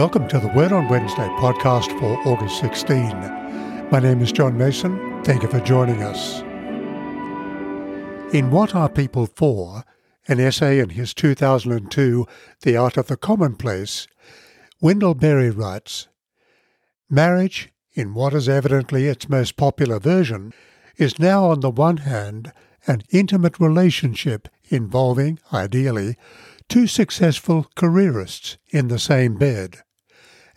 Welcome to the Word on Wednesday podcast for August 16. My name is John Mason. Thank you for joining us. In What Are People For? an essay in his 2002 The Art of the Commonplace, Wendell Berry writes Marriage, in what is evidently its most popular version, is now on the one hand an intimate relationship involving, ideally, two successful careerists in the same bed,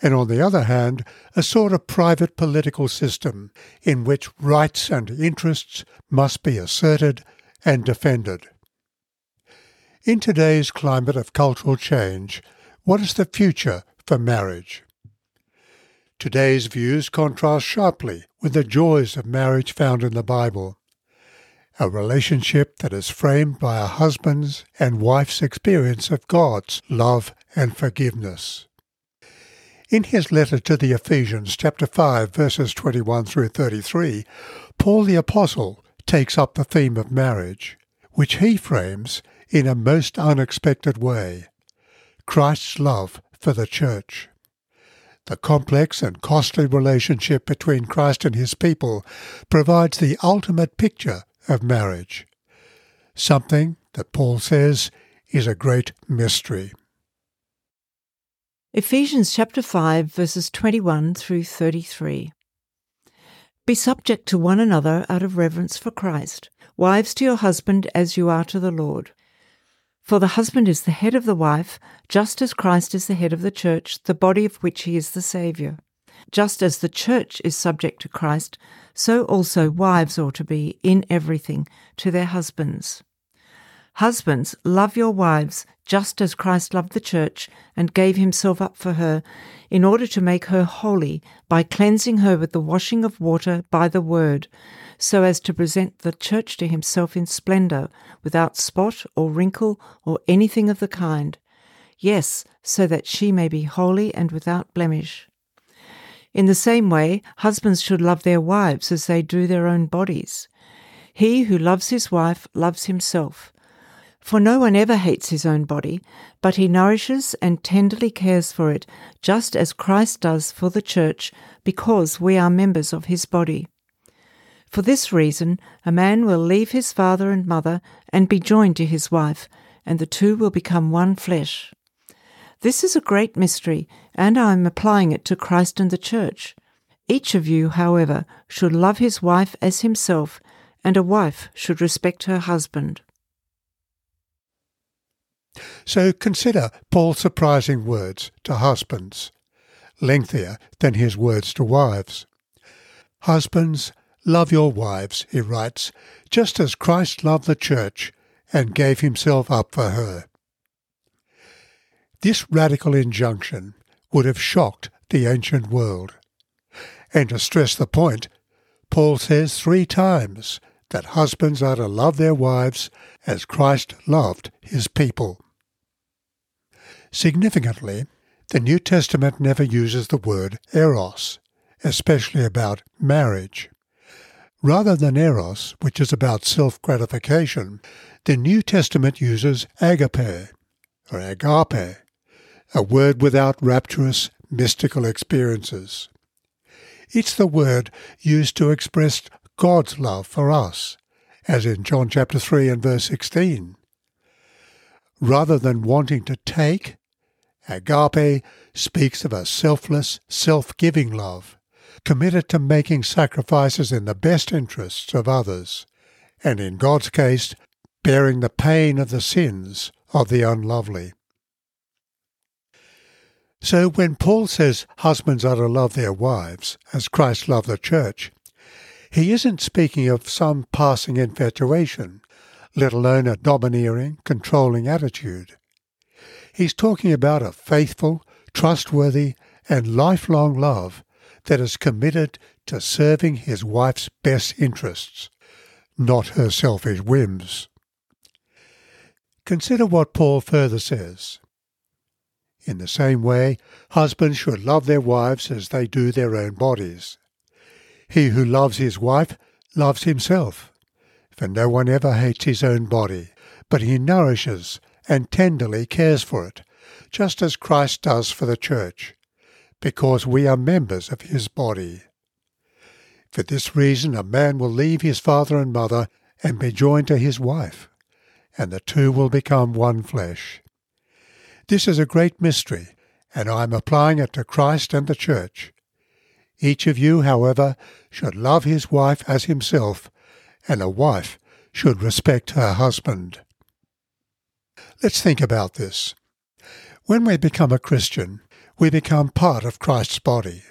and on the other hand, a sort of private political system in which rights and interests must be asserted and defended. In today's climate of cultural change, what is the future for marriage? Today's views contrast sharply with the joys of marriage found in the Bible a relationship that is framed by a husband's and wife's experience of God's love and forgiveness. In his letter to the Ephesians, chapter 5, verses 21 through 33, Paul the Apostle takes up the theme of marriage, which he frames in a most unexpected way Christ's love for the church. The complex and costly relationship between Christ and his people provides the ultimate picture of marriage, something that Paul says is a great mystery. Ephesians chapter 5 verses 21 through 33. Be subject to one another out of reverence for Christ. Wives to your husband as you are to the Lord. For the husband is the head of the wife, just as Christ is the head of the church, the body of which he is the Saviour. Just as the church is subject to Christ, so also wives ought to be in everything to their husbands. Husbands, love your wives just as Christ loved the church and gave himself up for her, in order to make her holy by cleansing her with the washing of water by the word, so as to present the church to himself in splendour, without spot or wrinkle or anything of the kind. Yes, so that she may be holy and without blemish. In the same way, husbands should love their wives as they do their own bodies. He who loves his wife loves himself. For no one ever hates his own body, but he nourishes and tenderly cares for it, just as Christ does for the church, because we are members of his body. For this reason, a man will leave his father and mother and be joined to his wife, and the two will become one flesh. This is a great mystery, and I am applying it to Christ and the Church. Each of you, however, should love his wife as himself, and a wife should respect her husband. So consider Paul's surprising words to husbands, lengthier than his words to wives. Husbands, love your wives, he writes, just as Christ loved the church and gave himself up for her. This radical injunction would have shocked the ancient world. And to stress the point, Paul says three times that husbands are to love their wives as Christ loved his people. Significantly, the New Testament never uses the word eros, especially about marriage. Rather than eros, which is about self gratification, the New Testament uses agape, or agape, a word without rapturous, mystical experiences. It's the word used to express God's love for us, as in John chapter 3 and verse 16. Rather than wanting to take, agape speaks of a selfless, self-giving love, committed to making sacrifices in the best interests of others, and in God's case, bearing the pain of the sins of the unlovely. So when Paul says husbands are to love their wives as Christ loved the church, he isn't speaking of some passing infatuation, let alone a domineering, controlling attitude. He's talking about a faithful, trustworthy, and lifelong love that is committed to serving his wife's best interests, not her selfish whims. Consider what Paul further says. In the same way, husbands should love their wives as they do their own bodies. He who loves his wife loves himself, for no one ever hates his own body, but he nourishes and tenderly cares for it, just as Christ does for the church, because we are members of his body. For this reason, a man will leave his father and mother and be joined to his wife, and the two will become one flesh. This is a great mystery, and I am applying it to Christ and the Church. Each of you, however, should love his wife as himself, and a wife should respect her husband. Let's think about this. When we become a Christian, we become part of Christ's body.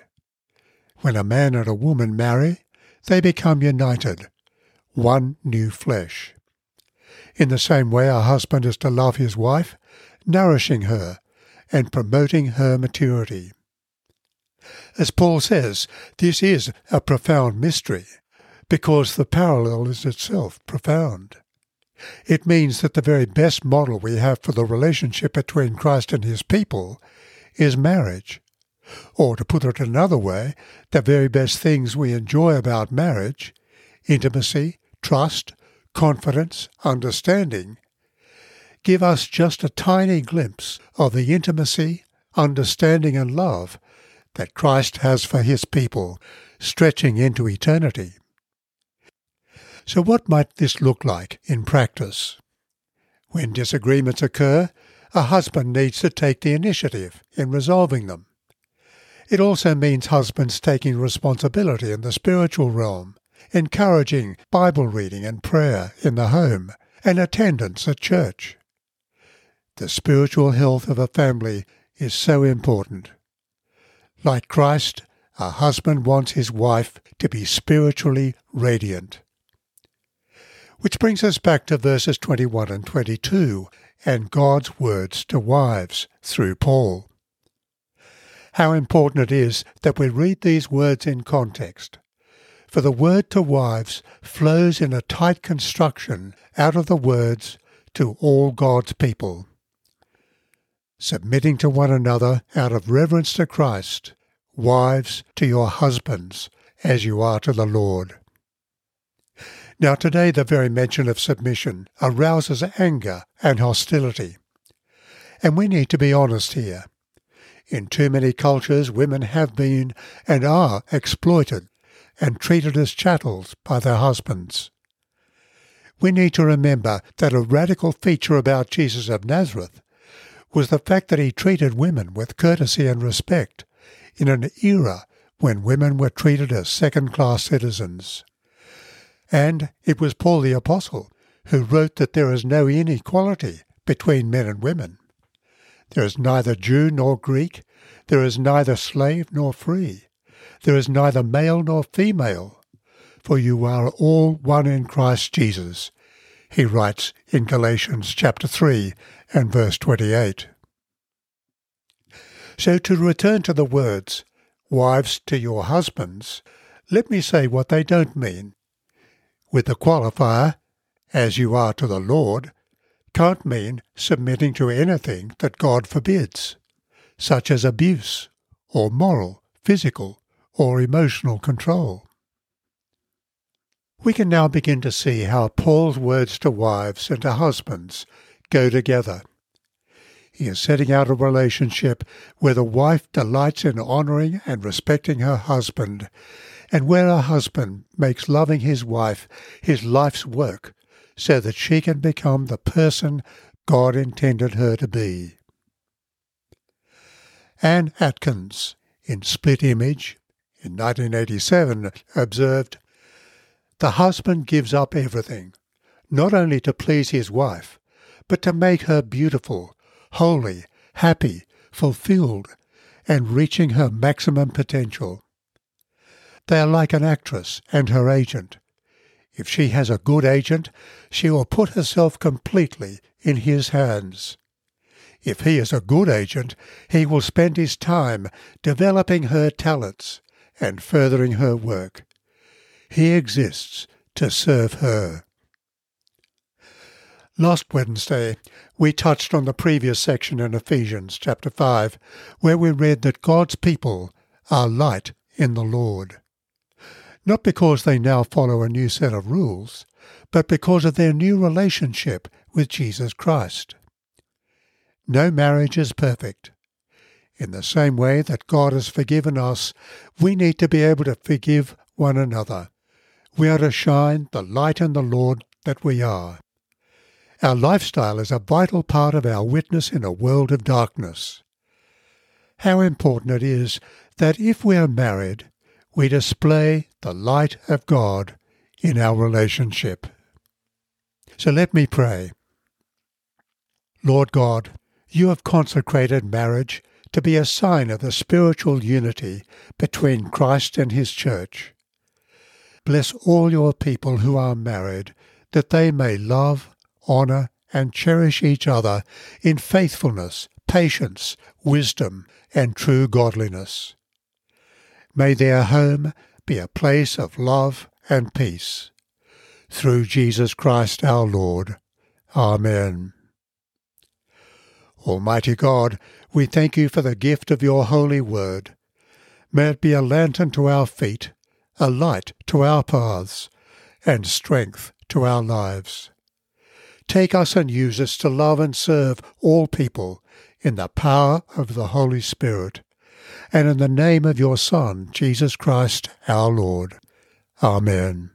When a man and a woman marry, they become united, one new flesh. In the same way, a husband is to love his wife, nourishing her and promoting her maturity. As Paul says, this is a profound mystery, because the parallel is itself profound. It means that the very best model we have for the relationship between Christ and his people is marriage. Or, to put it another way, the very best things we enjoy about marriage intimacy, trust, confidence, understanding give us just a tiny glimpse of the intimacy, understanding, and love that Christ has for his people, stretching into eternity. So, what might this look like in practice? When disagreements occur, a husband needs to take the initiative in resolving them. It also means husbands taking responsibility in the spiritual realm, encouraging Bible reading and prayer in the home, and attendance at church. The spiritual health of a family is so important. Like Christ, a husband wants his wife to be spiritually radiant. Which brings us back to verses 21 and 22 and God's words to wives through Paul. How important it is that we read these words in context. For the word to wives flows in a tight construction out of the words to all God's people. Submitting to one another out of reverence to Christ, wives to your husbands, as you are to the Lord. Now, today, the very mention of submission arouses anger and hostility. And we need to be honest here. In too many cultures, women have been and are exploited and treated as chattels by their husbands. We need to remember that a radical feature about Jesus of Nazareth was the fact that he treated women with courtesy and respect in an era when women were treated as second class citizens. And it was Paul the Apostle who wrote that there is no inequality between men and women. There is neither Jew nor Greek, there is neither slave nor free, there is neither male nor female, for you are all one in Christ Jesus, he writes in Galatians chapter 3 and verse 28. So to return to the words, wives to your husbands, let me say what they don't mean with the qualifier, as you are to the Lord, can't mean submitting to anything that God forbids, such as abuse, or moral, physical, or emotional control. We can now begin to see how Paul's words to wives and to husbands go together. He is setting out a relationship where the wife delights in honoring and respecting her husband and where a husband makes loving his wife his life's work so that she can become the person God intended her to be. Anne Atkins, in Split Image, in 1987, observed, The husband gives up everything, not only to please his wife, but to make her beautiful, holy, happy, fulfilled, and reaching her maximum potential. They are like an actress and her agent. If she has a good agent, she will put herself completely in his hands. If he is a good agent, he will spend his time developing her talents and furthering her work. He exists to serve her. Last Wednesday, we touched on the previous section in Ephesians chapter 5, where we read that God's people are light in the Lord not because they now follow a new set of rules, but because of their new relationship with Jesus Christ. No marriage is perfect. In the same way that God has forgiven us, we need to be able to forgive one another. We are to shine the light in the Lord that we are. Our lifestyle is a vital part of our witness in a world of darkness. How important it is that if we are married, we display the light of God in our relationship. So let me pray. Lord God, you have consecrated marriage to be a sign of the spiritual unity between Christ and his church. Bless all your people who are married, that they may love, honour, and cherish each other in faithfulness, patience, wisdom, and true godliness. May their home be a place of love and peace. Through Jesus Christ our Lord. Amen. Almighty God, we thank you for the gift of your holy word. May it be a lantern to our feet, a light to our paths, and strength to our lives. Take us and use us to love and serve all people in the power of the Holy Spirit, and in the name of your Son, Jesus Christ our Lord. Amen.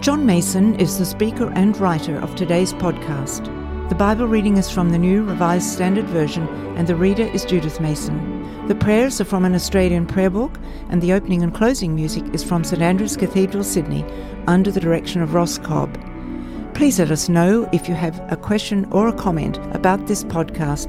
John Mason is the speaker and writer of today's podcast. The Bible reading is from the New Revised Standard Version, and the reader is Judith Mason. The prayers are from an Australian prayer book, and the opening and closing music is from St Andrew's Cathedral, Sydney, under the direction of Ross Cobb. Please let us know if you have a question or a comment about this podcast.